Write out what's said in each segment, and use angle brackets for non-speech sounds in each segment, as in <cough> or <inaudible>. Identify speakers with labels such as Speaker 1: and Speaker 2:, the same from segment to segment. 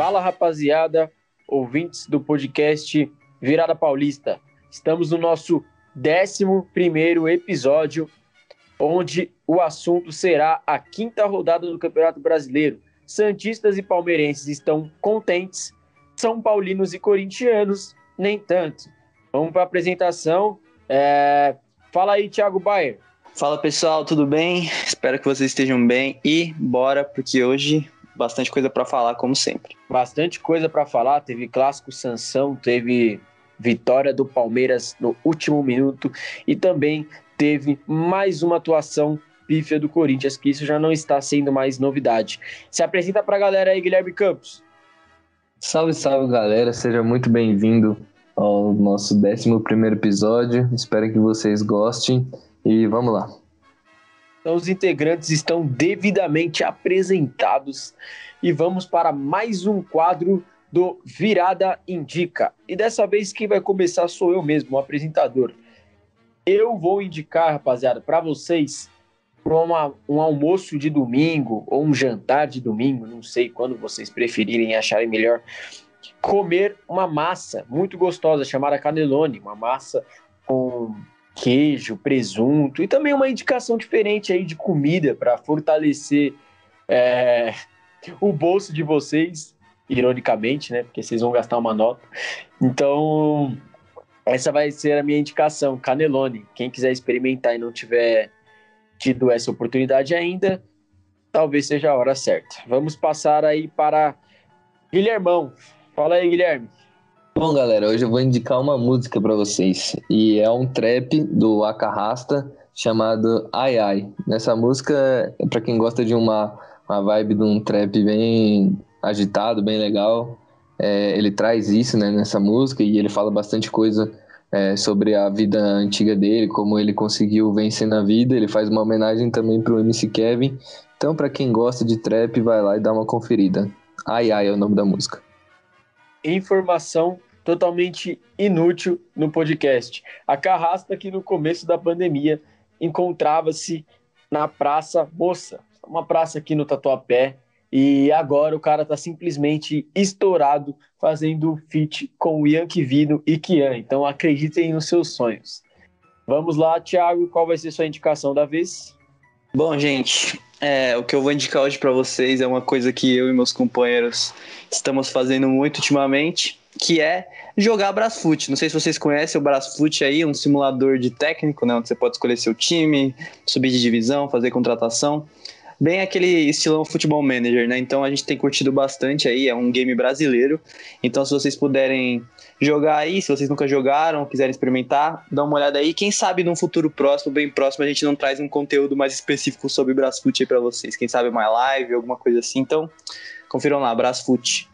Speaker 1: Fala rapaziada, ouvintes do podcast Virada Paulista. Estamos no nosso 11 episódio, onde o assunto será a quinta rodada do Campeonato Brasileiro. Santistas e palmeirenses estão contentes, São Paulinos e corintianos nem tanto. Vamos para a apresentação. É... Fala aí, Thiago Bayer.
Speaker 2: Fala pessoal, tudo bem? Espero que vocês estejam bem e bora, porque hoje bastante coisa para falar, como sempre.
Speaker 1: Bastante coisa para falar. Teve clássico Sansão, teve vitória do Palmeiras no último minuto e também teve mais uma atuação pífia do Corinthians, que isso já não está sendo mais novidade. Se apresenta para a galera aí, Guilherme Campos.
Speaker 3: Salve, salve galera, seja muito bem-vindo ao nosso 11 episódio. Espero que vocês gostem e vamos lá.
Speaker 1: Então, os integrantes estão devidamente apresentados e vamos para mais um quadro do Virada Indica. E dessa vez quem vai começar sou eu mesmo, o apresentador. Eu vou indicar, rapaziada, para vocês para um almoço de domingo ou um jantar de domingo, não sei quando vocês preferirem acharem melhor, comer uma massa muito gostosa chamada cannelloni, uma massa com queijo, presunto e também uma indicação diferente aí de comida para fortalecer é, o bolso de vocês, ironicamente, né? Porque vocês vão gastar uma nota. Então, essa vai ser a minha indicação, cannelloni. Quem quiser experimentar e não tiver tido essa oportunidade ainda, talvez seja a hora certa. Vamos passar aí para Guilhermão. Fala aí, Guilherme.
Speaker 3: Bom, galera, hoje eu vou indicar uma música para vocês. E é um trap do Acarrasta chamado Ai Ai. Nessa música, para quem gosta de uma, uma vibe de um trap bem agitado, bem legal, é, ele traz isso né, nessa música e ele fala bastante coisa é, sobre a vida antiga dele, como ele conseguiu vencer na vida. Ele faz uma homenagem também para o MC Kevin. Então, para quem gosta de trap, vai lá e dá uma conferida. Ai Ai é o nome da música.
Speaker 1: Informação totalmente inútil no podcast. A Carrasta, que no começo da pandemia encontrava-se na Praça Moça, uma praça aqui no Tatuapé, e agora o cara tá simplesmente estourado fazendo feat com o Yankee Vino e Kian. Então acreditem nos seus sonhos. Vamos lá, Thiago, qual vai ser sua indicação da vez?
Speaker 2: Bom, gente, é, o que eu vou indicar hoje para vocês é uma coisa que eu e meus companheiros estamos fazendo muito ultimamente, que é jogar Brasfoot. Não sei se vocês conhecem o Brasfoot aí, um simulador de técnico, né, onde você pode escolher seu time, subir de divisão, fazer contratação bem aquele estilão futebol manager, né? Então a gente tem curtido bastante aí, é um game brasileiro. Então se vocês puderem jogar aí, se vocês nunca jogaram, quiserem experimentar, dá uma olhada aí. Quem sabe num futuro próximo, bem próximo, a gente não traz um conteúdo mais específico sobre Brasfoot aí pra vocês. Quem sabe uma live, alguma coisa assim. Então, confiram lá, Brasfoot.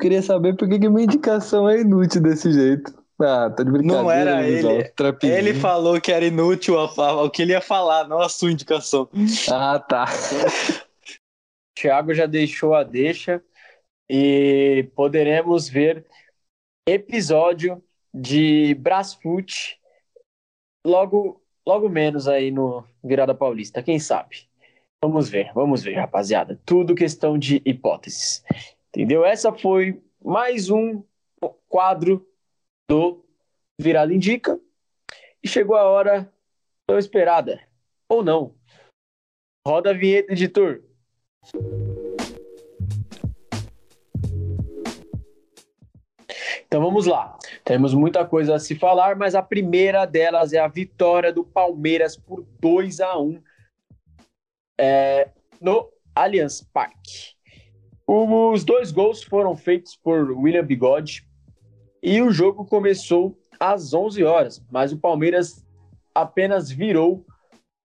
Speaker 3: Eu queria saber por que, que minha indicação é inútil desse jeito. Ah, tá de brincadeira.
Speaker 2: Não era ele. Ele falou que era inútil a, o que ele ia falar, não a sua indicação.
Speaker 3: Ah, tá.
Speaker 1: Thiago já deixou a deixa e poderemos ver episódio de Brasfoot logo, logo menos aí no Virada Paulista, quem sabe? Vamos ver, vamos ver, rapaziada. Tudo questão de hipóteses. Entendeu? Essa foi mais um quadro do Virada Indica. E chegou a hora tão esperada. Ou não. Roda a vinheta, editor. Então vamos lá. Temos muita coisa a se falar, mas a primeira delas é a vitória do Palmeiras por 2 a 1 é, no Allianz Parque. Os dois gols foram feitos por William Bigode e o jogo começou às 11 horas, mas o Palmeiras apenas virou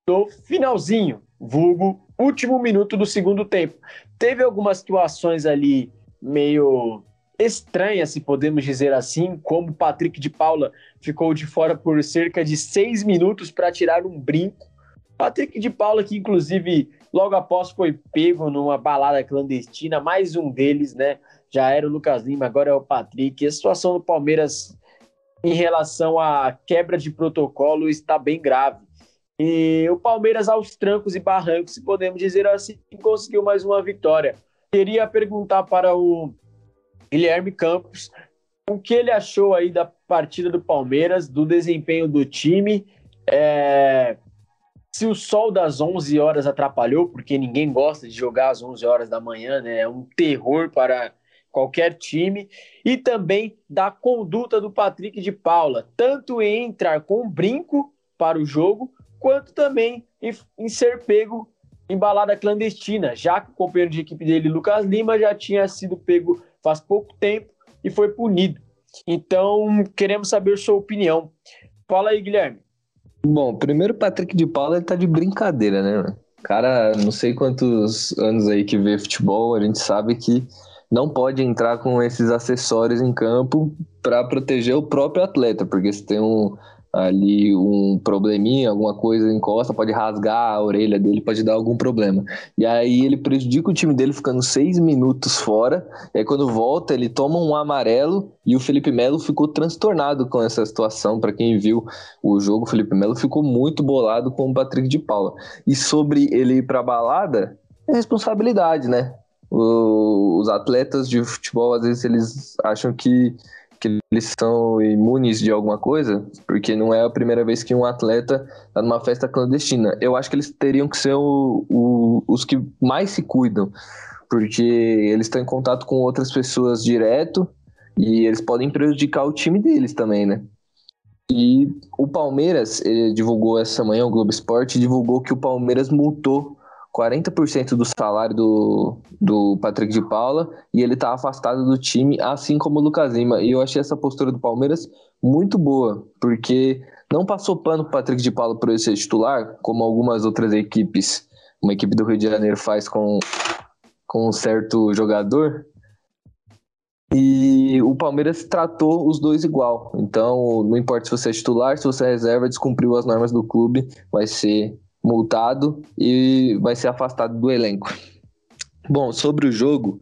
Speaker 1: no finalzinho, vulgo último minuto do segundo tempo. Teve algumas situações ali meio estranhas, se podemos dizer assim, como Patrick de Paula ficou de fora por cerca de seis minutos para tirar um brinco. Patrick de Paula, que inclusive logo após foi pego numa balada clandestina, mais um deles, né? Já era o Lucas Lima, agora é o Patrick. A situação do Palmeiras em relação à quebra de protocolo está bem grave. E o Palmeiras, aos trancos e barrancos, se podemos dizer assim, conseguiu mais uma vitória. queria perguntar para o Guilherme Campos o que ele achou aí da partida do Palmeiras, do desempenho do time. É... Se o sol das 11 horas atrapalhou, porque ninguém gosta de jogar às 11 horas da manhã, né? É um terror para qualquer time. E também da conduta do Patrick de Paula, tanto em entrar com brinco para o jogo, quanto também em, em ser pego em balada clandestina, já que o companheiro de equipe dele, Lucas Lima, já tinha sido pego faz pouco tempo e foi punido. Então, queremos saber sua opinião. Fala aí, Guilherme.
Speaker 3: Bom, primeiro Patrick de Paula ele tá de brincadeira, né? Cara, não sei quantos anos aí que vê futebol, a gente sabe que não pode entrar com esses acessórios em campo para proteger o próprio atleta, porque se tem um, ali um probleminha, alguma coisa encosta, pode rasgar a orelha dele, pode dar algum problema. E aí ele prejudica o time dele ficando seis minutos fora. E aí quando volta, ele toma um amarelo e o Felipe Melo ficou transtornado com essa situação. Para quem viu o jogo, o Felipe Melo ficou muito bolado com o Patrick de Paula. E sobre ele ir pra balada, é responsabilidade, né? os atletas de futebol, às vezes, eles acham que que eles são imunes de alguma coisa, porque não é a primeira vez que um atleta está numa festa clandestina. Eu acho que eles teriam que ser o, o, os que mais se cuidam, porque eles estão em contato com outras pessoas direto e eles podem prejudicar o time deles também, né? E o Palmeiras, divulgou essa manhã, o Globo Esporte divulgou que o Palmeiras multou 40% do salário do, do Patrick de Paula e ele tá afastado do time, assim como o Lucas Lima. E eu achei essa postura do Palmeiras muito boa, porque não passou pano pro Patrick de Paula por ele ser titular, como algumas outras equipes, uma equipe do Rio de Janeiro faz com, com um certo jogador. E o Palmeiras tratou os dois igual. Então, não importa se você é titular, se você é reserva, descumpriu as normas do clube, vai ser multado e vai ser afastado do elenco. Bom, sobre o jogo,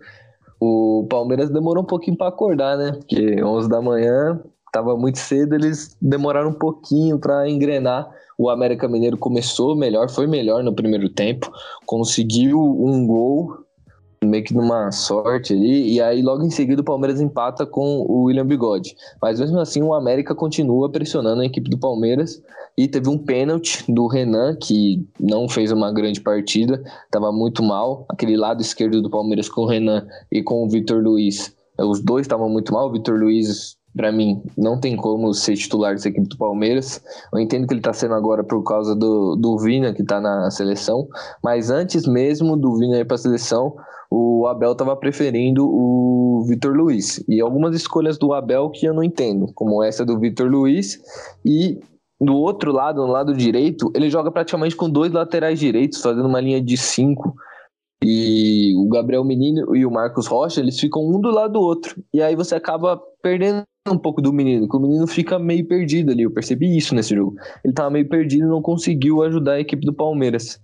Speaker 3: o Palmeiras demorou um pouquinho para acordar, né? Porque 11 da manhã estava muito cedo, eles demoraram um pouquinho para engrenar. O América Mineiro começou melhor, foi melhor no primeiro tempo, conseguiu um gol meio que numa sorte ali, e aí logo em seguida o Palmeiras empata com o William Bigode. Mas mesmo assim o América continua pressionando a equipe do Palmeiras e teve um pênalti do Renan, que não fez uma grande partida, estava muito mal. Aquele lado esquerdo do Palmeiras com o Renan e com o Vitor Luiz, os dois estavam muito mal. O Vitor Luiz para mim, não tem como ser titular dessa equipe do Palmeiras. Eu entendo que ele está sendo agora por causa do, do Vina, que está na seleção, mas antes mesmo do Vina ir para a seleção, o Abel estava preferindo o Vitor Luiz. E algumas escolhas do Abel que eu não entendo, como essa do Vitor Luiz. E do outro lado, no lado direito, ele joga praticamente com dois laterais direitos, fazendo uma linha de cinco. E o Gabriel Menino e o Marcos Rocha, eles ficam um do lado do outro. E aí você acaba perdendo um pouco do menino, que o menino fica meio perdido ali. Eu percebi isso nesse jogo. Ele tava meio perdido e não conseguiu ajudar a equipe do Palmeiras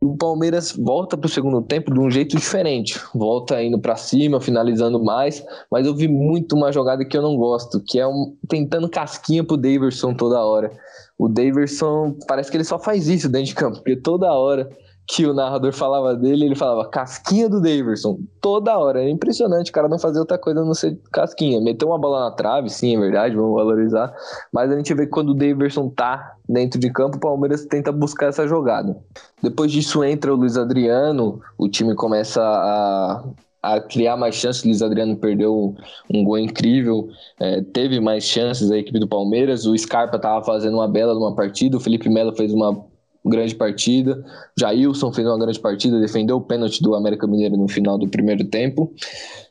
Speaker 3: o Palmeiras volta para o segundo tempo de um jeito diferente. Volta indo para cima, finalizando mais, mas eu vi muito uma jogada que eu não gosto, que é um, tentando casquinha pro Daverson toda hora. O Daverson parece que ele só faz isso dentro de campo, porque toda hora que o narrador falava dele, ele falava casquinha do Daverson, toda hora. É impressionante, o cara não fazer outra coisa não ser casquinha. Meteu uma bola na trave, sim, é verdade, vamos valorizar. Mas a gente vê que quando o Daverson tá dentro de campo, o Palmeiras tenta buscar essa jogada. Depois disso entra o Luiz Adriano, o time começa a, a criar mais chances. Luiz Adriano perdeu um gol incrível, é, teve mais chances a equipe do Palmeiras. O Scarpa estava fazendo uma bela numa partida, o Felipe Melo fez uma grande partida. Jailson fez uma grande partida, defendeu o pênalti do América Mineiro no final do primeiro tempo.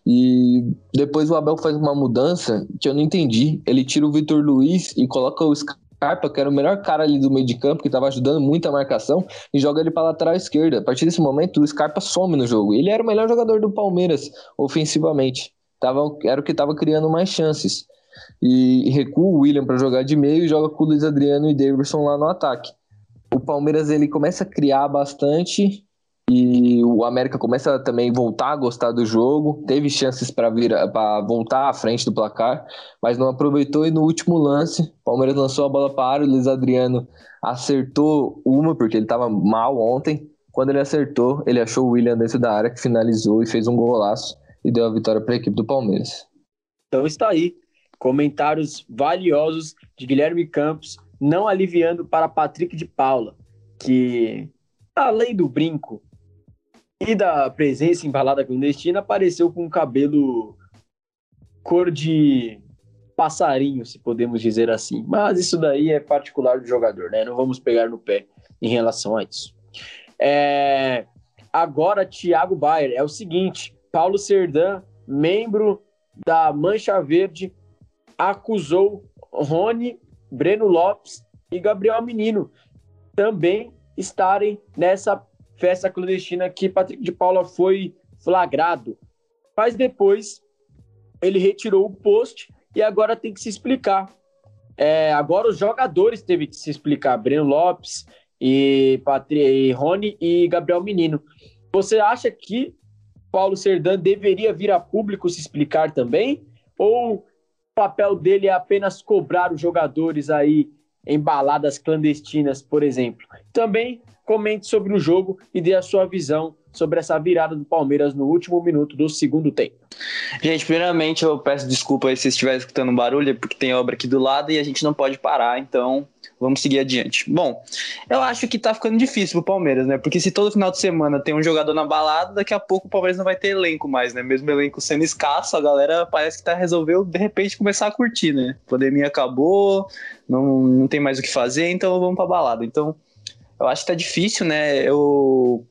Speaker 3: E depois o Abel faz uma mudança que eu não entendi. Ele tira o Vitor Luiz e coloca o Scarpa, que era o melhor cara ali do meio de campo, que estava ajudando muito a marcação, e joga ele para lateral esquerda. A partir desse momento, o Scarpa some no jogo. Ele era o melhor jogador do Palmeiras ofensivamente. Tava, era o que estava criando mais chances. E recua o William para jogar de meio e joga com o Luiz Adriano e Davidson lá no ataque Palmeiras ele começa a criar bastante e o América começa também voltar a gostar do jogo. Teve chances para vir para voltar à frente do placar, mas não aproveitou e no último lance, Palmeiras lançou a bola para o Luiz Adriano acertou uma porque ele estava mal ontem. Quando ele acertou, ele achou o William dentro da área, que finalizou e fez um golaço e deu a vitória para a equipe do Palmeiras.
Speaker 1: Então está aí, comentários valiosos de Guilherme Campos, não aliviando para Patrick de Paula, que além do brinco e da presença em balada clandestina, apareceu com o cabelo cor de passarinho, se podemos dizer assim. Mas isso daí é particular do jogador, né? Não vamos pegar no pé em relação a isso. É... Agora, Thiago Bayer, é o seguinte: Paulo Serdã, membro da Mancha Verde, acusou Rony, Breno Lopes e Gabriel Menino também estarem nessa festa clandestina que Patrick de Paula foi flagrado. Mas depois ele retirou o post e agora tem que se explicar. É, agora os jogadores teve que se explicar, Breno Lopes e, Patri, e Rony e Gabriel Menino. Você acha que Paulo Serdã deveria vir a público se explicar também? Ou papel dele é apenas cobrar os jogadores aí em baladas clandestinas, por exemplo? Também comente sobre o jogo e dê a sua visão sobre essa virada do Palmeiras no último minuto do segundo tempo.
Speaker 2: Gente, primeiramente eu peço desculpa se estiver escutando barulho, porque tem obra aqui do lado e a gente não pode parar, então vamos seguir adiante. Bom, eu acho que tá ficando difícil pro Palmeiras, né? Porque se todo final de semana tem um jogador na balada, daqui a pouco o Palmeiras não vai ter elenco mais, né? Mesmo elenco sendo escasso, a galera parece que tá resolveu de repente começar a curtir, né? A pandemia acabou, não, não tem mais o que fazer, então vamos pra balada. Então, eu acho que tá difícil, né? Eu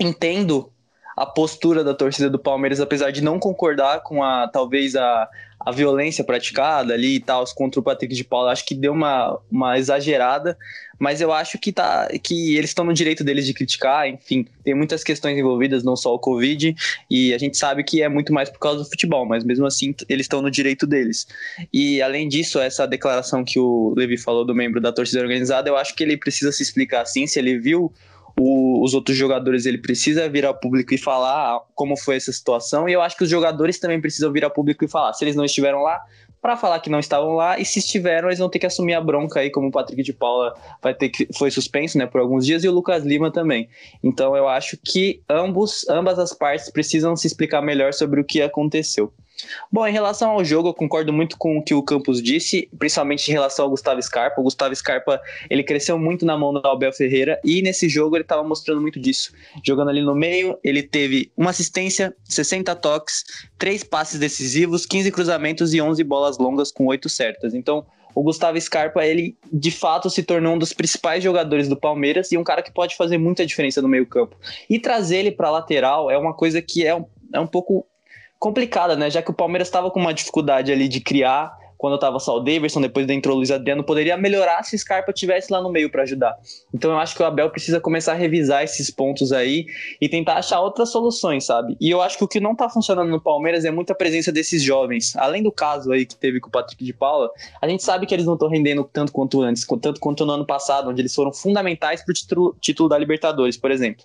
Speaker 2: entendo a postura da torcida do Palmeiras, apesar de não concordar com a talvez a, a violência praticada ali e tal contra o Patrick de Paula, acho que deu uma, uma exagerada, mas eu acho que tá que eles estão no direito deles de criticar, enfim, tem muitas questões envolvidas, não só o Covid, e a gente sabe que é muito mais por causa do futebol, mas mesmo assim eles estão no direito deles. E além disso, essa declaração que o Levi falou do membro da torcida organizada, eu acho que ele precisa se explicar assim, se ele viu o, os outros jogadores ele precisa vir ao público e falar como foi essa situação, e eu acho que os jogadores também precisam vir ao público e falar, se eles não estiveram lá, para falar que não estavam lá, e se estiveram, eles vão ter que assumir a bronca aí, como o Patrick de Paula vai ter que foi suspenso, né, por alguns dias, e o Lucas Lima também. Então eu acho que ambos, ambas as partes precisam se explicar melhor sobre o que aconteceu. Bom, em relação ao jogo, eu concordo muito com o que o Campos disse, principalmente em relação ao Gustavo Scarpa. O Gustavo Scarpa, ele cresceu muito na mão do Abel Ferreira e nesse jogo ele estava mostrando muito disso. Jogando ali no meio, ele teve uma assistência, 60 toques, três passes decisivos, 15 cruzamentos e 11 bolas longas com oito certas. Então, o Gustavo Scarpa, ele de fato se tornou um dos principais jogadores do Palmeiras e um cara que pode fazer muita diferença no meio-campo. E trazer ele para lateral é uma coisa que é um, é um pouco complicada, né? Já que o Palmeiras estava com uma dificuldade ali de criar quando estava só o Davidson, depois entrou o Luiz Adriano, poderia melhorar se Scarpa tivesse lá no meio para ajudar. Então eu acho que o Abel precisa começar a revisar esses pontos aí e tentar achar outras soluções, sabe? E eu acho que o que não está funcionando no Palmeiras é muita presença desses jovens. Além do caso aí que teve com o Patrick de Paula, a gente sabe que eles não estão rendendo tanto quanto antes, tanto quanto no ano passado, onde eles foram fundamentais para o título, título da Libertadores, por exemplo.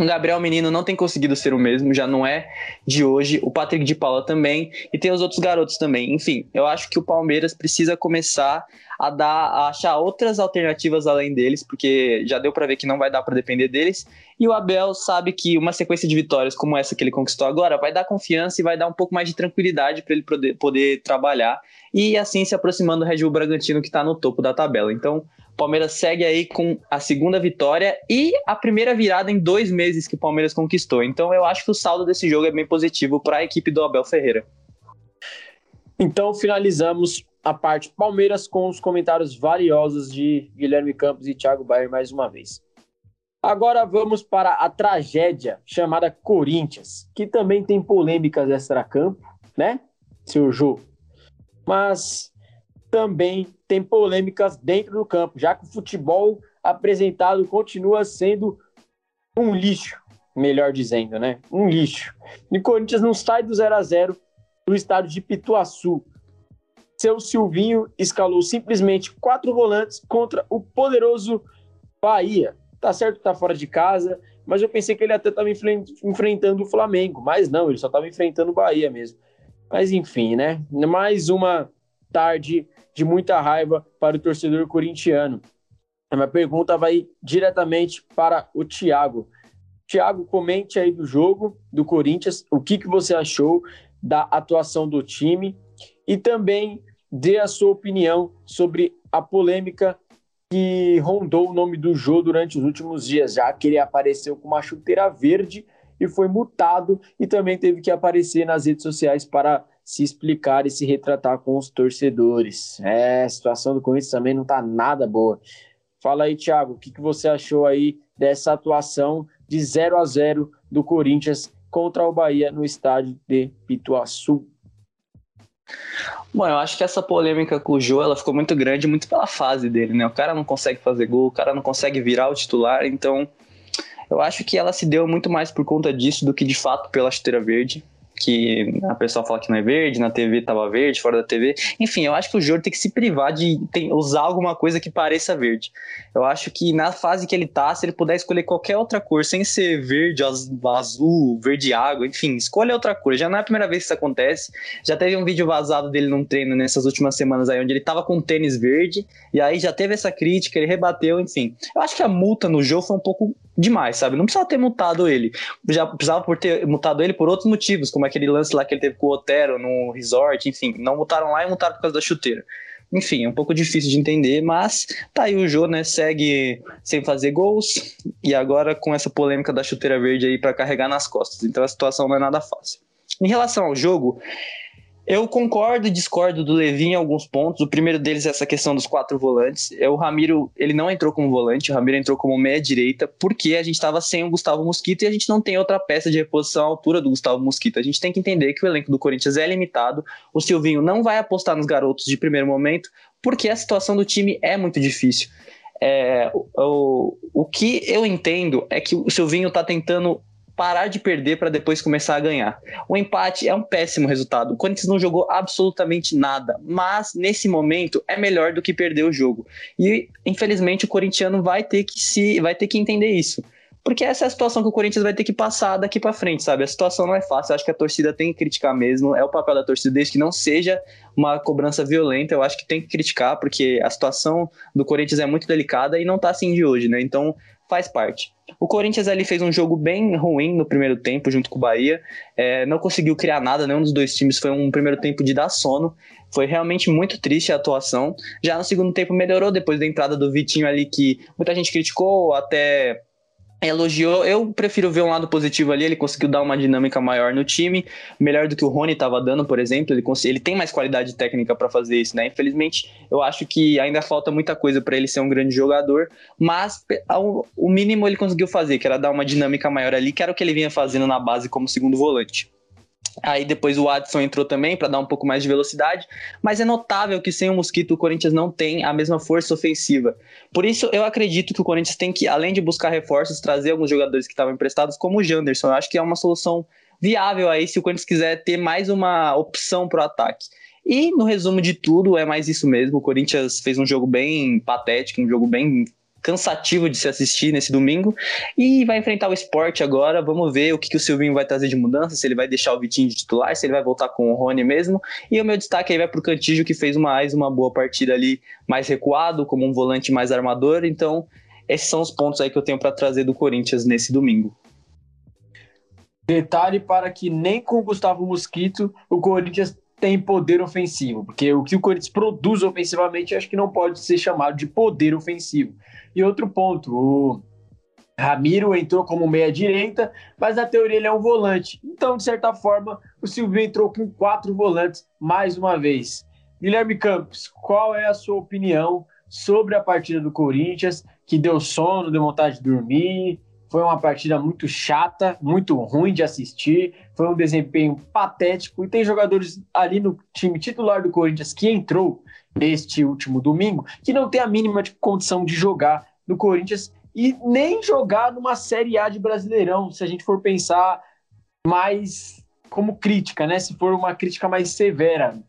Speaker 2: Gabriel Menino não tem conseguido ser o mesmo, já não é de hoje. O Patrick de Paula também. E tem os outros garotos também. Enfim, eu acho que o Palmeiras precisa começar a dar, a achar outras alternativas além deles, porque já deu para ver que não vai dar para depender deles. E o Abel sabe que uma sequência de vitórias como essa que ele conquistou agora vai dar confiança e vai dar um pouco mais de tranquilidade para ele poder, poder trabalhar e assim se aproximando do Red Bull Bragantino que está no topo da tabela. Então, Palmeiras segue aí com a segunda vitória e a primeira virada em dois meses que o Palmeiras conquistou. Então eu acho que o saldo desse jogo é bem positivo para a equipe do Abel Ferreira.
Speaker 1: Então finalizamos a parte Palmeiras com os comentários valiosos de Guilherme Campos e Thiago Bayer mais uma vez. Agora vamos para a tragédia chamada Corinthians, que também tem polêmicas extra-campo, né, seu jogo. Mas também tem polêmicas dentro do campo, já que o futebol apresentado continua sendo um lixo, melhor dizendo, né? Um lixo. E o Corinthians não sai do 0 a 0 no estádio de Pituaçu. Seu Silvinho escalou simplesmente quatro volantes contra o poderoso Bahia. Tá certo que tá fora de casa, mas eu pensei que ele até estava enfrentando o Flamengo, mas não, ele só estava enfrentando o Bahia mesmo. Mas enfim, né? Mais uma tarde de muita raiva para o torcedor corintiano. A minha pergunta vai diretamente para o Thiago. Thiago, comente aí do jogo do Corinthians, o que, que você achou da atuação do time e também dê a sua opinião sobre a polêmica que rondou o nome do Jô durante os últimos dias, já que ele apareceu com uma chuteira verde e foi multado e também teve que aparecer nas redes sociais para se explicar e se retratar com os torcedores. É, a situação do Corinthians também não tá nada boa. Fala aí, Thiago, o que, que você achou aí dessa atuação de 0 a 0 do Corinthians contra o Bahia no estádio de Pituaçu?
Speaker 2: Bom, eu acho que essa polêmica com o Jô, ela ficou muito grande, muito pela fase dele, né? O cara não consegue fazer gol, o cara não consegue virar o titular, então eu acho que ela se deu muito mais por conta disso do que de fato pela chuteira verde que a pessoa fala que não é verde, na TV tava verde, fora da TV. Enfim, eu acho que o Jô tem que se privar de tem, usar alguma coisa que pareça verde. Eu acho que na fase que ele tá, se ele puder escolher qualquer outra cor, sem ser verde, azul, verde água, enfim, escolha outra cor. Já não é a primeira vez que isso acontece. Já teve um vídeo vazado dele num treino nessas últimas semanas aí, onde ele tava com tênis verde, e aí já teve essa crítica, ele rebateu, enfim. Eu acho que a multa no Jô foi um pouco demais, sabe? Não precisava ter multado ele. Já precisava por ter multado ele por outros motivos, como aquele lance lá que ele teve com o Otero no resort, enfim. Não multaram lá e multaram por causa da chuteira. Enfim, é um pouco difícil de entender, mas tá aí o Jô, né? Segue sem fazer gols e agora com essa polêmica da chuteira verde aí para carregar nas costas. Então a situação não é nada fácil. Em relação ao jogo, eu concordo e discordo do Levi em alguns pontos. O primeiro deles é essa questão dos quatro volantes. É, o Ramiro, ele não entrou como volante, o Ramiro entrou como meia direita, porque a gente estava sem o Gustavo Mosquito e a gente não tem outra peça de reposição à altura do Gustavo Mosquito. A gente tem que entender que o elenco do Corinthians é limitado. O Silvinho não vai apostar nos garotos de primeiro momento, porque a situação do time é muito difícil. É, o, o que eu entendo é que o Silvinho está tentando parar de perder para depois começar a ganhar. O empate é um péssimo resultado. O Corinthians não jogou absolutamente nada, mas nesse momento é melhor do que perder o jogo. E infelizmente o corintiano vai ter que se vai ter que entender isso. Porque essa é a situação que o Corinthians vai ter que passar daqui para frente, sabe? A situação não é fácil, eu acho que a torcida tem que criticar mesmo, é o papel da torcida, desde que não seja uma cobrança violenta, eu acho que tem que criticar, porque a situação do Corinthians é muito delicada e não tá assim de hoje, né? Então, faz parte. O Corinthians ali fez um jogo bem ruim no primeiro tempo, junto com o Bahia. É, não conseguiu criar nada, nenhum dos dois times. Foi um primeiro tempo de dar sono. Foi realmente muito triste a atuação. Já no segundo tempo melhorou, depois da entrada do Vitinho ali, que muita gente criticou, até elogiou. Eu prefiro ver um lado positivo ali. Ele conseguiu dar uma dinâmica maior no time, melhor do que o Rony estava dando, por exemplo. Ele, ele tem mais qualidade técnica para fazer isso, né? Infelizmente, eu acho que ainda falta muita coisa para ele ser um grande jogador, mas o mínimo ele conseguiu fazer, que era dar uma dinâmica maior ali, que era o que ele vinha fazendo na base como segundo volante. Aí depois o Adson entrou também para dar um pouco mais de velocidade, mas é notável que sem o Mosquito o Corinthians não tem a mesma força ofensiva. Por isso eu acredito que o Corinthians tem que, além de buscar reforços, trazer alguns jogadores que estavam emprestados, como o Janderson. Eu acho que é uma solução viável aí se o Corinthians quiser ter mais uma opção para o ataque. E no resumo de tudo, é mais isso mesmo. O Corinthians fez um jogo bem patético, um jogo bem cansativo de se assistir nesse domingo. E vai enfrentar o esporte agora. Vamos ver o que, que o Silvinho vai trazer de mudança, se ele vai deixar o Vitinho de titular, se ele vai voltar com o Rony mesmo. E o meu destaque aí vai pro Cantígio, que fez mais uma boa partida ali, mais recuado, como um volante mais armador. Então, esses são os pontos aí que eu tenho para trazer do Corinthians nesse domingo.
Speaker 1: Detalhe para que nem com o Gustavo Mosquito o Corinthians tem poder ofensivo, porque o que o Corinthians produz ofensivamente acho que não pode ser chamado de poder ofensivo. E outro ponto, o Ramiro entrou como meia-direita, mas na teoria ele é um volante. Então, de certa forma, o Silvio entrou com quatro volantes mais uma vez. Guilherme Campos, qual é a sua opinião sobre a partida do Corinthians, que deu sono, deu vontade de dormir? Foi uma partida muito chata, muito ruim de assistir, foi um desempenho patético e tem jogadores ali no time titular do Corinthians que entrou neste último domingo, que não tem a mínima de condição de jogar no Corinthians e nem jogar numa Série A de Brasileirão, se a gente for pensar mais como crítica, né? Se for uma crítica mais severa.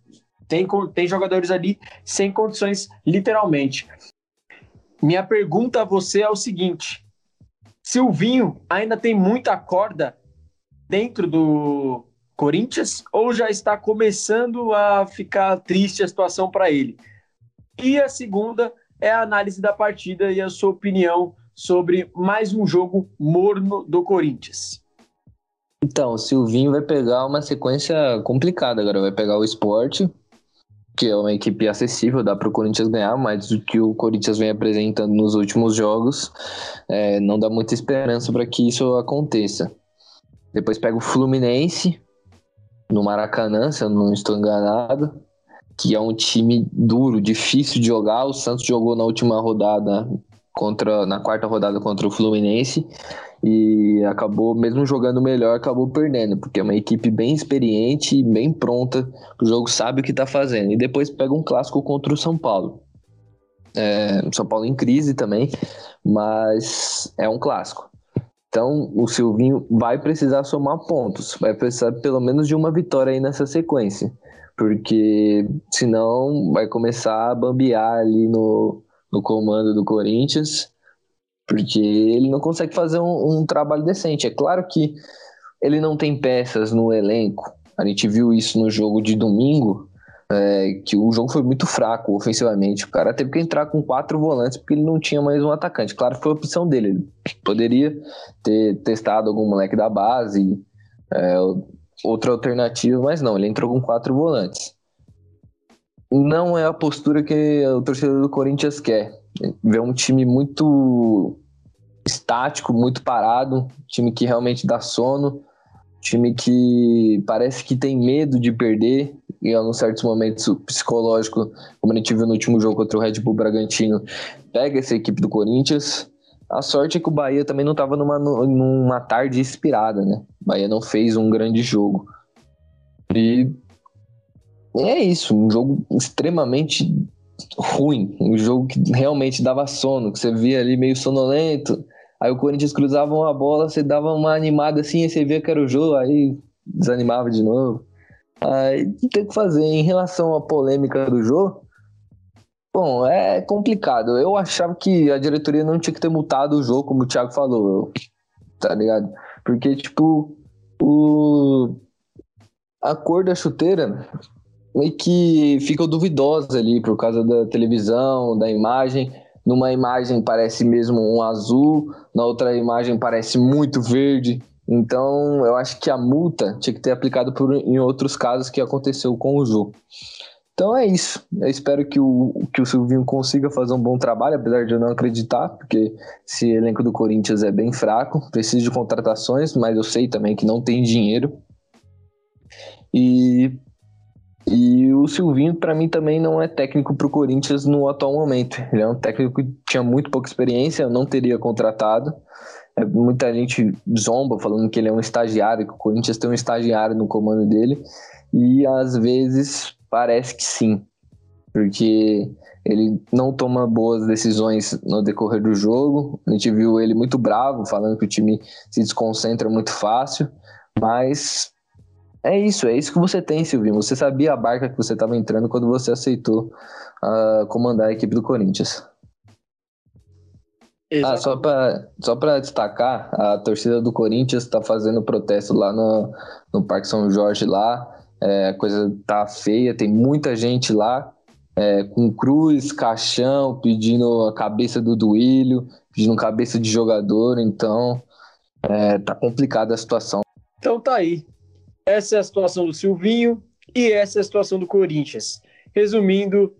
Speaker 1: Tem, tem jogadores ali sem condições, literalmente. Minha pergunta a você é o seguinte: Silvinho ainda tem muita corda dentro do Corinthians ou já está começando a ficar triste a situação para ele? E a segunda é a análise da partida e a sua opinião sobre mais um jogo morno do Corinthians.
Speaker 3: Então, o Silvinho vai pegar uma sequência complicada agora. Vai pegar o esporte, que é uma equipe acessível, dá para o Corinthians ganhar, mas o que o Corinthians vem apresentando nos últimos jogos é, não dá muita esperança para que isso aconteça. Depois pega o Fluminense, no Maracanã, se eu não estou enganado, que é um time duro, difícil de jogar. O Santos jogou na última rodada contra na quarta rodada contra o Fluminense e acabou mesmo jogando melhor, acabou perdendo, porque é uma equipe bem experiente e bem pronta, o jogo sabe o que está fazendo. E depois pega um clássico contra o São Paulo. É, São Paulo em crise também, mas é um clássico. Então, o Silvinho vai precisar somar pontos, vai precisar pelo menos de uma vitória aí nessa sequência, porque senão vai começar a bambear ali no, no comando do Corinthians, porque ele não consegue fazer um, um trabalho decente. É claro que ele não tem peças no elenco, a gente viu isso no jogo de domingo, é, que o jogo foi muito fraco ofensivamente. O cara teve que entrar com quatro volantes porque ele não tinha mais um atacante. Claro, foi a opção dele. Ele poderia ter testado algum moleque da base, é, outra alternativa, mas não, ele entrou com quatro volantes. Não é a postura que o torcedor do Corinthians quer. Ver um time muito estático, muito parado, time que realmente dá sono, time que parece que tem medo de perder, em alguns certos momentos psicológico, como a gente viu no último jogo contra o Red Bull Bragantino, pega essa equipe do Corinthians. A sorte é que o Bahia também não estava numa, numa tarde inspirada, né? O Bahia não fez um grande jogo. E é isso, um jogo extremamente ruim, um jogo que realmente dava sono, que você via ali meio sonolento. Aí o Corinthians cruzava uma bola, você dava uma animada assim, aí você via que era o jogo, aí desanimava de novo. Aí não tem o que fazer. Em relação à polêmica do jogo, bom, é complicado. Eu achava que a diretoria não tinha que ter multado o jogo, como o Thiago falou, tá ligado? Porque, tipo, o... a cor da chuteira meio que fica duvidosa ali por causa da televisão, da imagem. Numa imagem parece mesmo um azul, na outra imagem parece muito verde. Então, eu acho que a multa tinha que ter aplicado por, em outros casos que aconteceu com o Ju. Então é isso. Eu espero que o, que o Silvinho consiga fazer um bom trabalho, apesar de eu não acreditar, porque esse elenco do Corinthians é bem fraco, precisa de contratações, mas eu sei também que não tem dinheiro. E, e o Silvinho, para mim, também não é técnico para o Corinthians no atual momento. Ele é um técnico que tinha muito pouca experiência, eu não teria contratado. É, muita gente zomba falando que ele é um estagiário, que o Corinthians tem um estagiário no comando dele, e às vezes parece que sim, porque ele não toma boas decisões no decorrer do jogo. A gente viu ele muito bravo, falando que o time se desconcentra muito fácil, mas é isso, é isso que você tem, Silvinho. Você sabia a barca que você estava entrando quando você aceitou uh, comandar a equipe do Corinthians. Ah, só para só destacar, a torcida do Corinthians está fazendo protesto lá no, no Parque São Jorge lá. É, a coisa tá feia, tem muita gente lá, é, com cruz, caixão, pedindo a cabeça do Duílio, pedindo cabeça de jogador, então é, tá complicada a situação.
Speaker 1: Então tá aí. Essa é a situação do Silvinho e essa é a situação do Corinthians. Resumindo,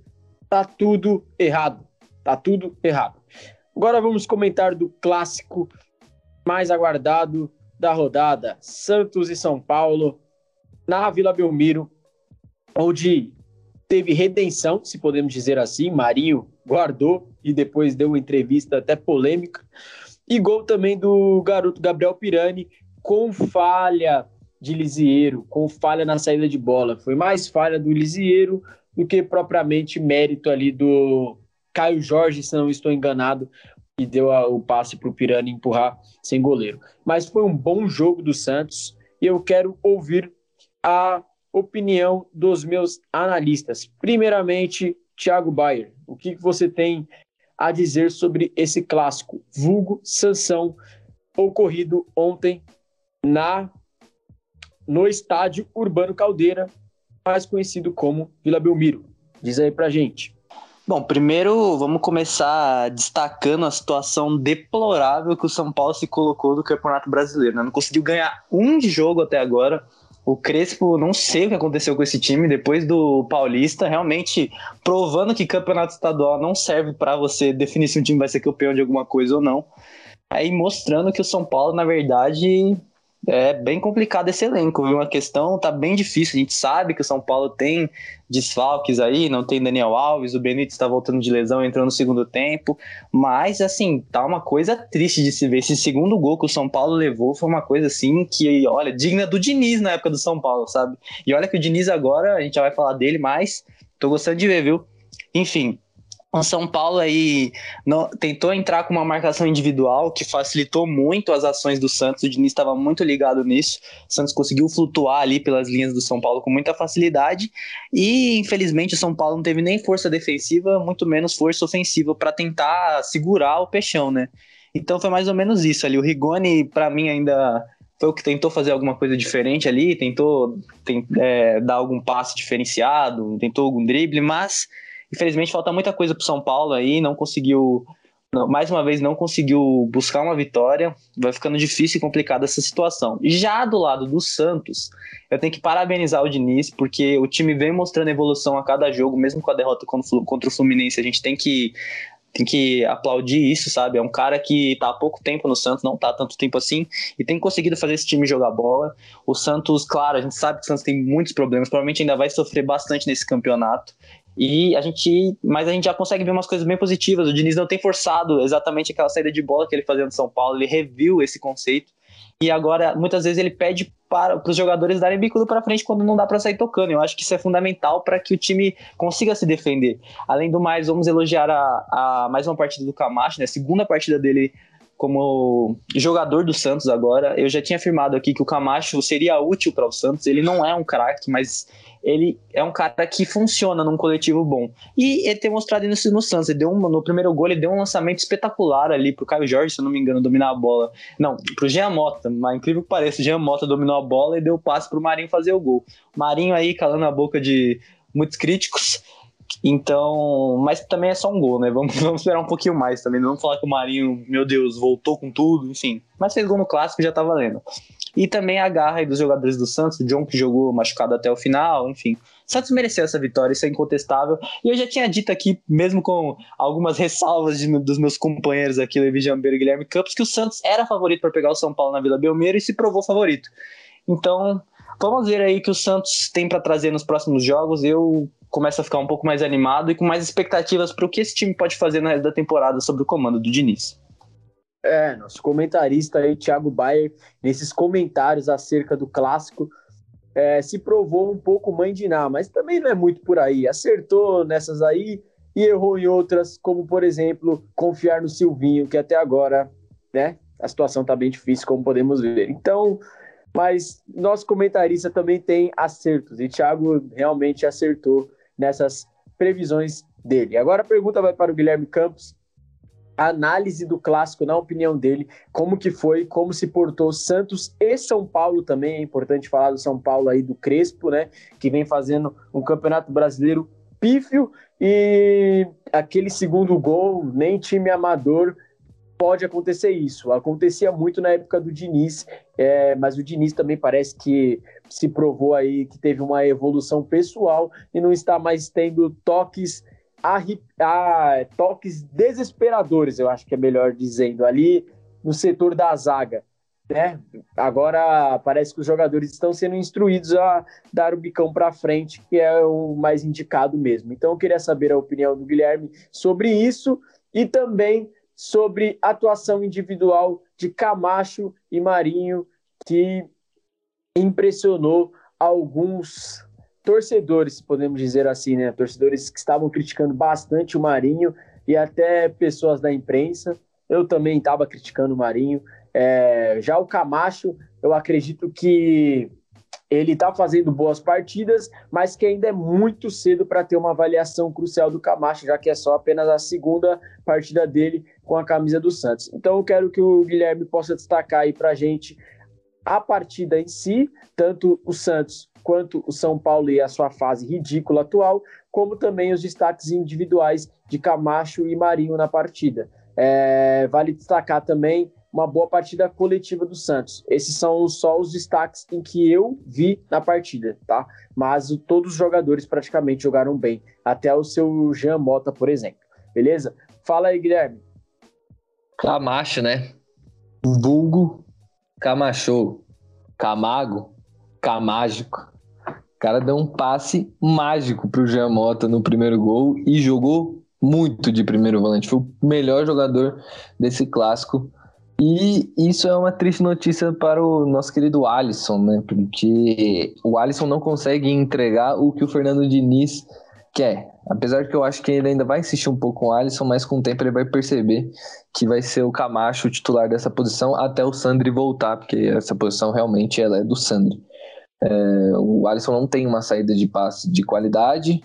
Speaker 1: tá tudo errado. Tá tudo errado. Agora vamos comentar do clássico mais aguardado da rodada, Santos e São Paulo, na Vila Belmiro, onde teve redenção, se podemos dizer assim. Marinho guardou e depois deu uma entrevista até polêmica. E gol também do garoto Gabriel Pirani, com falha de Lisieiro, com falha na saída de bola. Foi mais falha do Lisieiro do que propriamente mérito ali do Caio Jorge, se não estou enganado, e deu a, o passe para o Pirani empurrar sem goleiro. Mas foi um bom jogo do Santos e eu quero ouvir a opinião dos meus analistas. Primeiramente, Thiago Bayer, o que você tem a dizer sobre esse clássico, vulgo Sansão, ocorrido ontem na no estádio Urbano Caldeira, mais conhecido como Vila Belmiro. Diz aí pra gente.
Speaker 2: Bom, primeiro vamos começar destacando a situação deplorável que o São Paulo se colocou no Campeonato Brasileiro. Né? Não conseguiu ganhar um jogo até agora. O Crespo, não sei o que aconteceu com esse time depois do Paulista, realmente provando que campeonato estadual não serve para você definir se um time vai ser campeão de alguma coisa ou não. Aí mostrando que o São Paulo, na verdade, é bem complicado esse elenco, viu? A questão tá bem difícil. A gente sabe que o São Paulo tem desfalques aí, não tem Daniel Alves, o Benítez está voltando de lesão, entrando no segundo tempo. Mas, assim, tá uma coisa triste de se ver. Esse segundo gol que o São Paulo levou foi uma coisa, assim, que, olha, digna do Diniz na época do São Paulo, sabe? E olha que o Diniz agora, a gente já vai falar dele, mas tô gostando de ver, viu? Enfim, o São Paulo aí tentou entrar com uma marcação individual que facilitou muito as ações do Santos. O Diniz estava muito ligado nisso. O Santos conseguiu flutuar ali pelas linhas do São Paulo com muita facilidade. E infelizmente o São Paulo não teve nem força defensiva, muito menos força ofensiva para tentar segurar o peixão, né? Então foi mais ou menos isso ali. O Rigoni, para mim, ainda foi o que tentou fazer alguma coisa diferente ali, tentou é, dar algum passe diferenciado, tentou algum drible, mas Infelizmente falta muita coisa para São Paulo aí, não conseguiu, mais uma vez não conseguiu buscar uma vitória. Vai ficando difícil e complicada essa situação. Já do lado do Santos, eu tenho que parabenizar o Diniz, porque o time vem mostrando evolução a cada jogo, mesmo com a derrota contra o Fluminense. A gente tem que tem que aplaudir isso, sabe? É um cara que tá há pouco tempo no Santos, não tá há tanto tempo assim, e tem conseguido fazer esse time jogar bola. O Santos, claro, a gente sabe que o Santos tem muitos problemas, provavelmente ainda vai sofrer bastante nesse campeonato. E a gente, mas a gente já consegue ver umas coisas bem positivas. O Diniz não tem forçado exatamente aquela saída de bola que ele fazia no São Paulo, ele reviu esse conceito. E agora, muitas vezes, ele pede para, os jogadores darem bicudo para frente quando não dá para sair tocando. Eu acho que isso é fundamental para que o time consiga se defender. Além do mais, vamos elogiar a, a mais uma partida do Camacho, né? Segunda partida dele como jogador do Santos agora. Eu já tinha afirmado aqui que o Camacho seria útil para o Santos. Ele não é um craque, mas ele é um cara que funciona num coletivo bom. E ele tem mostrado isso no Santos. Ele deu um, no primeiro gol, ele deu um lançamento espetacular ali pro Caio Jorge, se eu não me engano, dominar a bola. Não, pro Jean Mota, mas incrível que pareça, o Jean Mota dominou a bola e deu o passe pro Marinho fazer o gol. Marinho aí calando a boca de muitos críticos. Então, mas também é só um gol, né? Vamos, <laughs> vamos esperar um pouquinho mais também. Não vamos falar que o Marinho, meu Deus, voltou com tudo, enfim. Mas fez gol no clássico já tá valendo. E também a garra dos jogadores do Santos, o John que jogou machucado até o final, enfim. Santos mereceu essa vitória, isso é incontestável. E eu já tinha dito aqui, mesmo com algumas ressalvas de, dos meus companheiros aqui, Levi Jambeiro e Guilherme Campos, que o Santos era favorito para pegar o São Paulo na Vila Belmiro e se provou favorito. Então, vamos ver aí que o Santos tem para trazer nos próximos jogos. Eu começo a ficar um pouco mais animado e com mais expectativas para o que esse time pode fazer na da temporada sob o comando do Diniz.
Speaker 1: É, nosso comentarista aí, Thiago Bayer, nesses comentários acerca do clássico, é, se provou um pouco mãe de Ná, mas também não é muito por aí. Acertou nessas aí e errou em outras, como por exemplo, confiar no Silvinho, que até agora, né, a situação tá bem difícil, como podemos ver. Então, mas nosso comentarista também tem acertos, e Thiago realmente acertou nessas previsões dele. Agora a pergunta vai para o Guilherme Campos análise do clássico, na opinião dele, como que foi, como se portou Santos e São Paulo também, é importante falar do São Paulo aí, do Crespo, né, que vem fazendo um campeonato brasileiro pífio e aquele segundo gol, nem time amador pode acontecer isso. Acontecia muito na época do Diniz, é, mas o Diniz também parece que se provou aí que teve uma evolução pessoal e não está mais tendo toques a, toques desesperadores, eu acho que é melhor dizendo, ali no setor da zaga. Né? Agora parece que os jogadores estão sendo instruídos a dar o bicão para frente, que é o mais indicado mesmo. Então eu queria saber a opinião do Guilherme sobre isso e também sobre atuação individual de Camacho e Marinho, que impressionou alguns torcedores, podemos dizer assim, né? Torcedores que estavam criticando bastante o Marinho e até pessoas da imprensa. Eu também estava criticando o Marinho. É, já o Camacho, eu acredito que ele está fazendo boas partidas, mas que ainda é muito cedo para ter uma avaliação crucial do Camacho, já que é só apenas a segunda partida dele com a camisa do Santos. Então eu quero que o Guilherme possa destacar aí para a gente a partida em si, tanto o Santos quanto o São Paulo e a sua fase ridícula atual, como também os destaques individuais de Camacho e Marinho na partida. É, vale destacar também uma boa partida coletiva do Santos. Esses são só os destaques em que eu vi na partida, tá? Mas todos os jogadores praticamente jogaram bem, até o seu Jean Mota, por exemplo. Beleza? Fala aí, Guilherme.
Speaker 3: Camacho, né? Vulgo, Camacho, Camago, Camágico. O cara deu um passe mágico pro Jean Mota no primeiro gol e jogou muito de primeiro volante. Foi o melhor jogador desse clássico e isso é uma triste notícia para o nosso querido Alisson, né? Porque o Alisson não consegue entregar o que o Fernando Diniz quer. Apesar que eu acho que ele ainda vai insistir um pouco com o Alisson, mas com o tempo ele vai perceber que vai ser o Camacho o titular dessa posição até o Sandri voltar, porque essa posição realmente ela é do Sandri. É, o Alisson não tem uma saída de passe de qualidade,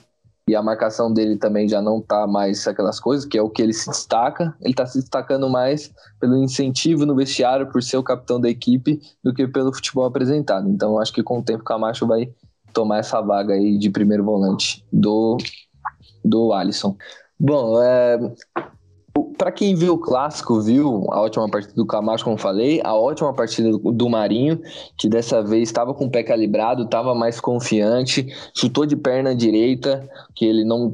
Speaker 3: e a marcação dele também já não tá mais aquelas coisas, que é o que ele se destaca. Ele tá se destacando mais pelo incentivo no vestiário, por ser o capitão da equipe, do que pelo futebol apresentado. Então, acho que com o tempo o Camacho vai tomar essa vaga aí de primeiro volante do, do Alisson. Bom, é, para quem viu o clássico, viu a ótima partida do Camacho, como falei, a ótima partida do Marinho, que dessa vez estava com o pé calibrado, estava mais confiante, chutou de perna direita, que ele não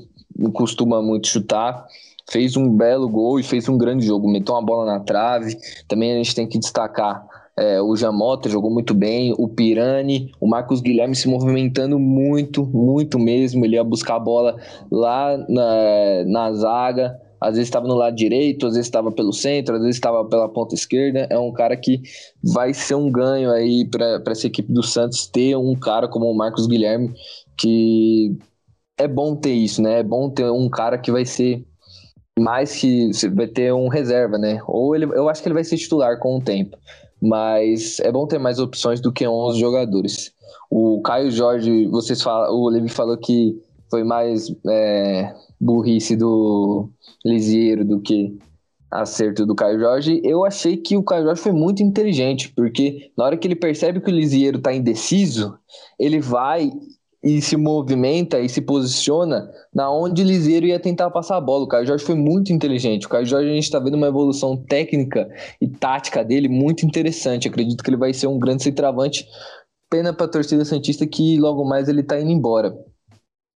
Speaker 3: costuma muito chutar, fez um belo gol e fez um grande jogo, meteu uma bola na trave. Também a gente tem que destacar é, o Jamota jogou muito bem, o Pirani, o Marcos Guilherme se movimentando muito, muito mesmo. Ele ia buscar a bola lá na, na zaga, às vezes estava no lado direito, às vezes estava pelo centro, às vezes estava pela ponta esquerda. É um cara que vai ser um ganho aí para essa equipe do Santos ter um cara como o Marcos Guilherme, que é bom ter isso, né? É bom ter um cara que vai ser mais que vai ter um reserva, né? Ou ele, eu acho que ele vai ser titular com o tempo, mas é bom ter mais opções do que 11 jogadores. O Caio Jorge, vocês falam, o Levi falou que foi mais é, burrice do Lisieiro do que acerto do Caio Jorge, eu achei que o Caio Jorge foi muito inteligente, porque na hora que ele percebe que o Lisieiro está indeciso, ele vai e se movimenta e se posiciona na onde o Lisieiro ia tentar passar a bola. O Caio Jorge foi muito inteligente. O Caio Jorge a gente está vendo uma evolução técnica e tática dele muito interessante. Acredito que ele vai ser um grande centroavante. Pena para a torcida Santista que logo mais ele está indo embora.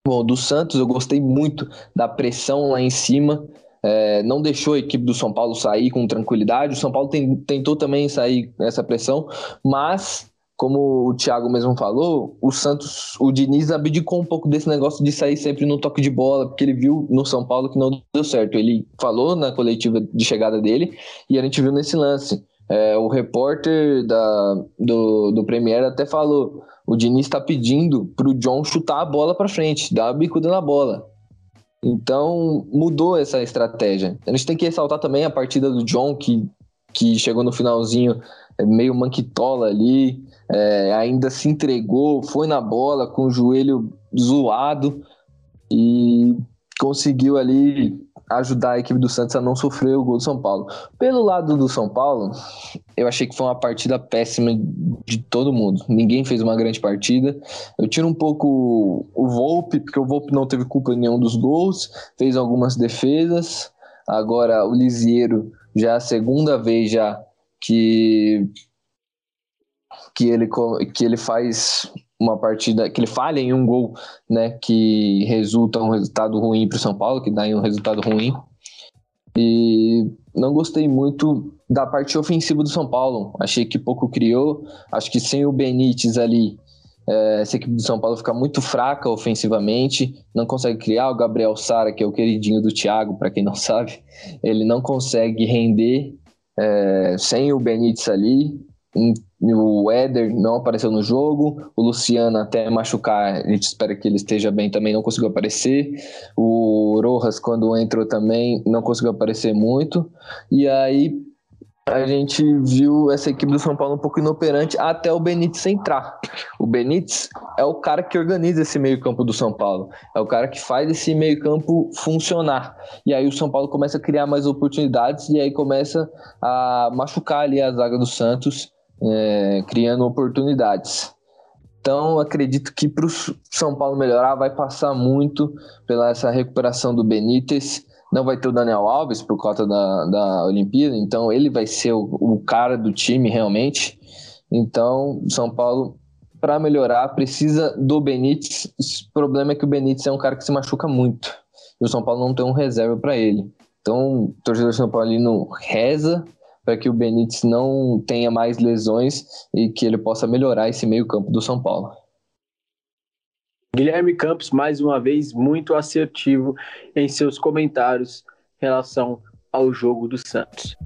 Speaker 3: Bom, do Santos eu gostei muito da pressão lá em cima. É, não deixou a equipe do São Paulo sair com tranquilidade. O São Paulo tem, tentou também sair nessa pressão, mas como o Thiago mesmo falou, o Santos, o Diniz abdicou um pouco desse negócio de sair sempre no toque de bola, porque ele viu no São Paulo que não deu certo. Ele falou na coletiva de chegada dele e a gente viu nesse lance. É, o repórter da, do, do Premier até falou: o Diniz está pedindo para o John chutar a bola para frente, dar a bicuda na bola. Então mudou essa estratégia. A gente tem que ressaltar também a partida do John, que, que chegou no finalzinho é, meio manquitola ali, é, ainda se entregou, foi na bola com o joelho zoado e conseguiu ali ajudar a equipe do Santos a não sofrer o gol do São Paulo. Pelo lado do São Paulo, eu achei que foi uma partida péssima de todo mundo. Ninguém fez uma grande partida. Eu tiro um pouco o Volpe, porque o Volpe não teve culpa em nenhum dos gols, fez algumas defesas. Agora o Lisieiro já é a segunda vez já que que ele que ele faz uma partida que ele falha em um gol, né, que resulta um resultado ruim para o São Paulo, que dá um resultado ruim. E não gostei muito da parte ofensiva do São Paulo. Achei que pouco criou. Acho que sem o Benítez ali, é, essa equipe do São Paulo fica muito fraca ofensivamente. Não consegue criar. O Gabriel Sara, que é o queridinho do Thiago, para quem não <laughs> sabe, ele não consegue render é, sem o Benítez ali. O Éder não apareceu no jogo, o Luciano até machucar, a gente espera que ele esteja bem também, não conseguiu aparecer. O Rojas, quando entrou também, não conseguiu aparecer muito. E aí a gente viu essa equipe do São Paulo um pouco inoperante até o Benítez entrar. O Benítez é o cara que organiza esse meio-campo do São Paulo, é o cara que faz esse meio-campo funcionar. E aí o São Paulo começa a criar mais oportunidades e aí começa a machucar ali a zaga do Santos é, criando oportunidades. Então, acredito que para o São Paulo melhorar, vai passar muito pela essa recuperação do Benítez. Não vai ter o Daniel Alves por conta da, da Olimpíada, então ele vai ser o, o cara do time realmente. Então, São Paulo, para melhorar, precisa do Benítez. O problema é que o Benítez é um cara que se machuca muito. E o São Paulo não tem um reserva para ele. Então, o torcedor São Paulino reza para que o Benítez não tenha mais lesões e que ele possa melhorar esse meio-campo do São Paulo.
Speaker 1: Guilherme Campos, mais uma vez, muito assertivo em seus comentários em relação ao jogo do Santos.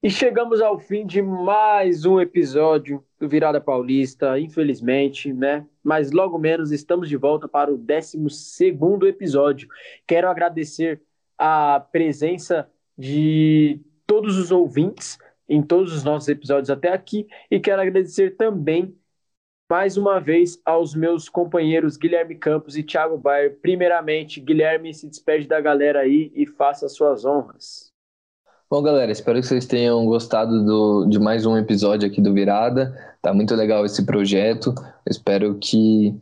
Speaker 1: E chegamos ao fim de mais um episódio do Virada Paulista, infelizmente, né? Mas logo menos estamos de volta para o 12 episódio. Quero agradecer a presença de todos os ouvintes em todos os nossos episódios até aqui e quero agradecer também mais uma vez aos meus companheiros Guilherme Campos e Thiago Bayer. Primeiramente, Guilherme se despede da galera aí e faça suas honras.
Speaker 3: Bom, galera, espero que vocês tenham gostado do, de mais um episódio aqui do Virada. Tá muito legal esse projeto. Espero que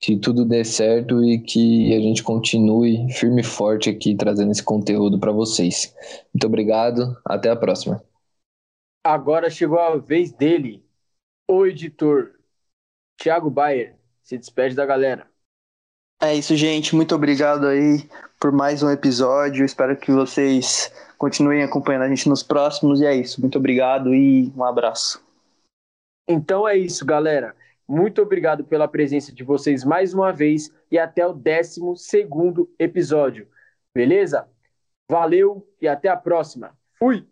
Speaker 3: que tudo dê certo e que a gente continue firme e forte aqui trazendo esse conteúdo para vocês. Muito obrigado, até a próxima.
Speaker 1: Agora chegou a vez dele, o editor Thiago Bayer. Se despede da galera.
Speaker 2: É isso, gente. Muito obrigado aí por mais um episódio. Espero que vocês continuem acompanhando a gente nos próximos. E é isso. Muito obrigado e um abraço.
Speaker 1: Então é isso, galera. Muito obrigado pela presença de vocês mais uma vez e até o 12 episódio. Beleza? Valeu e até a próxima. Fui!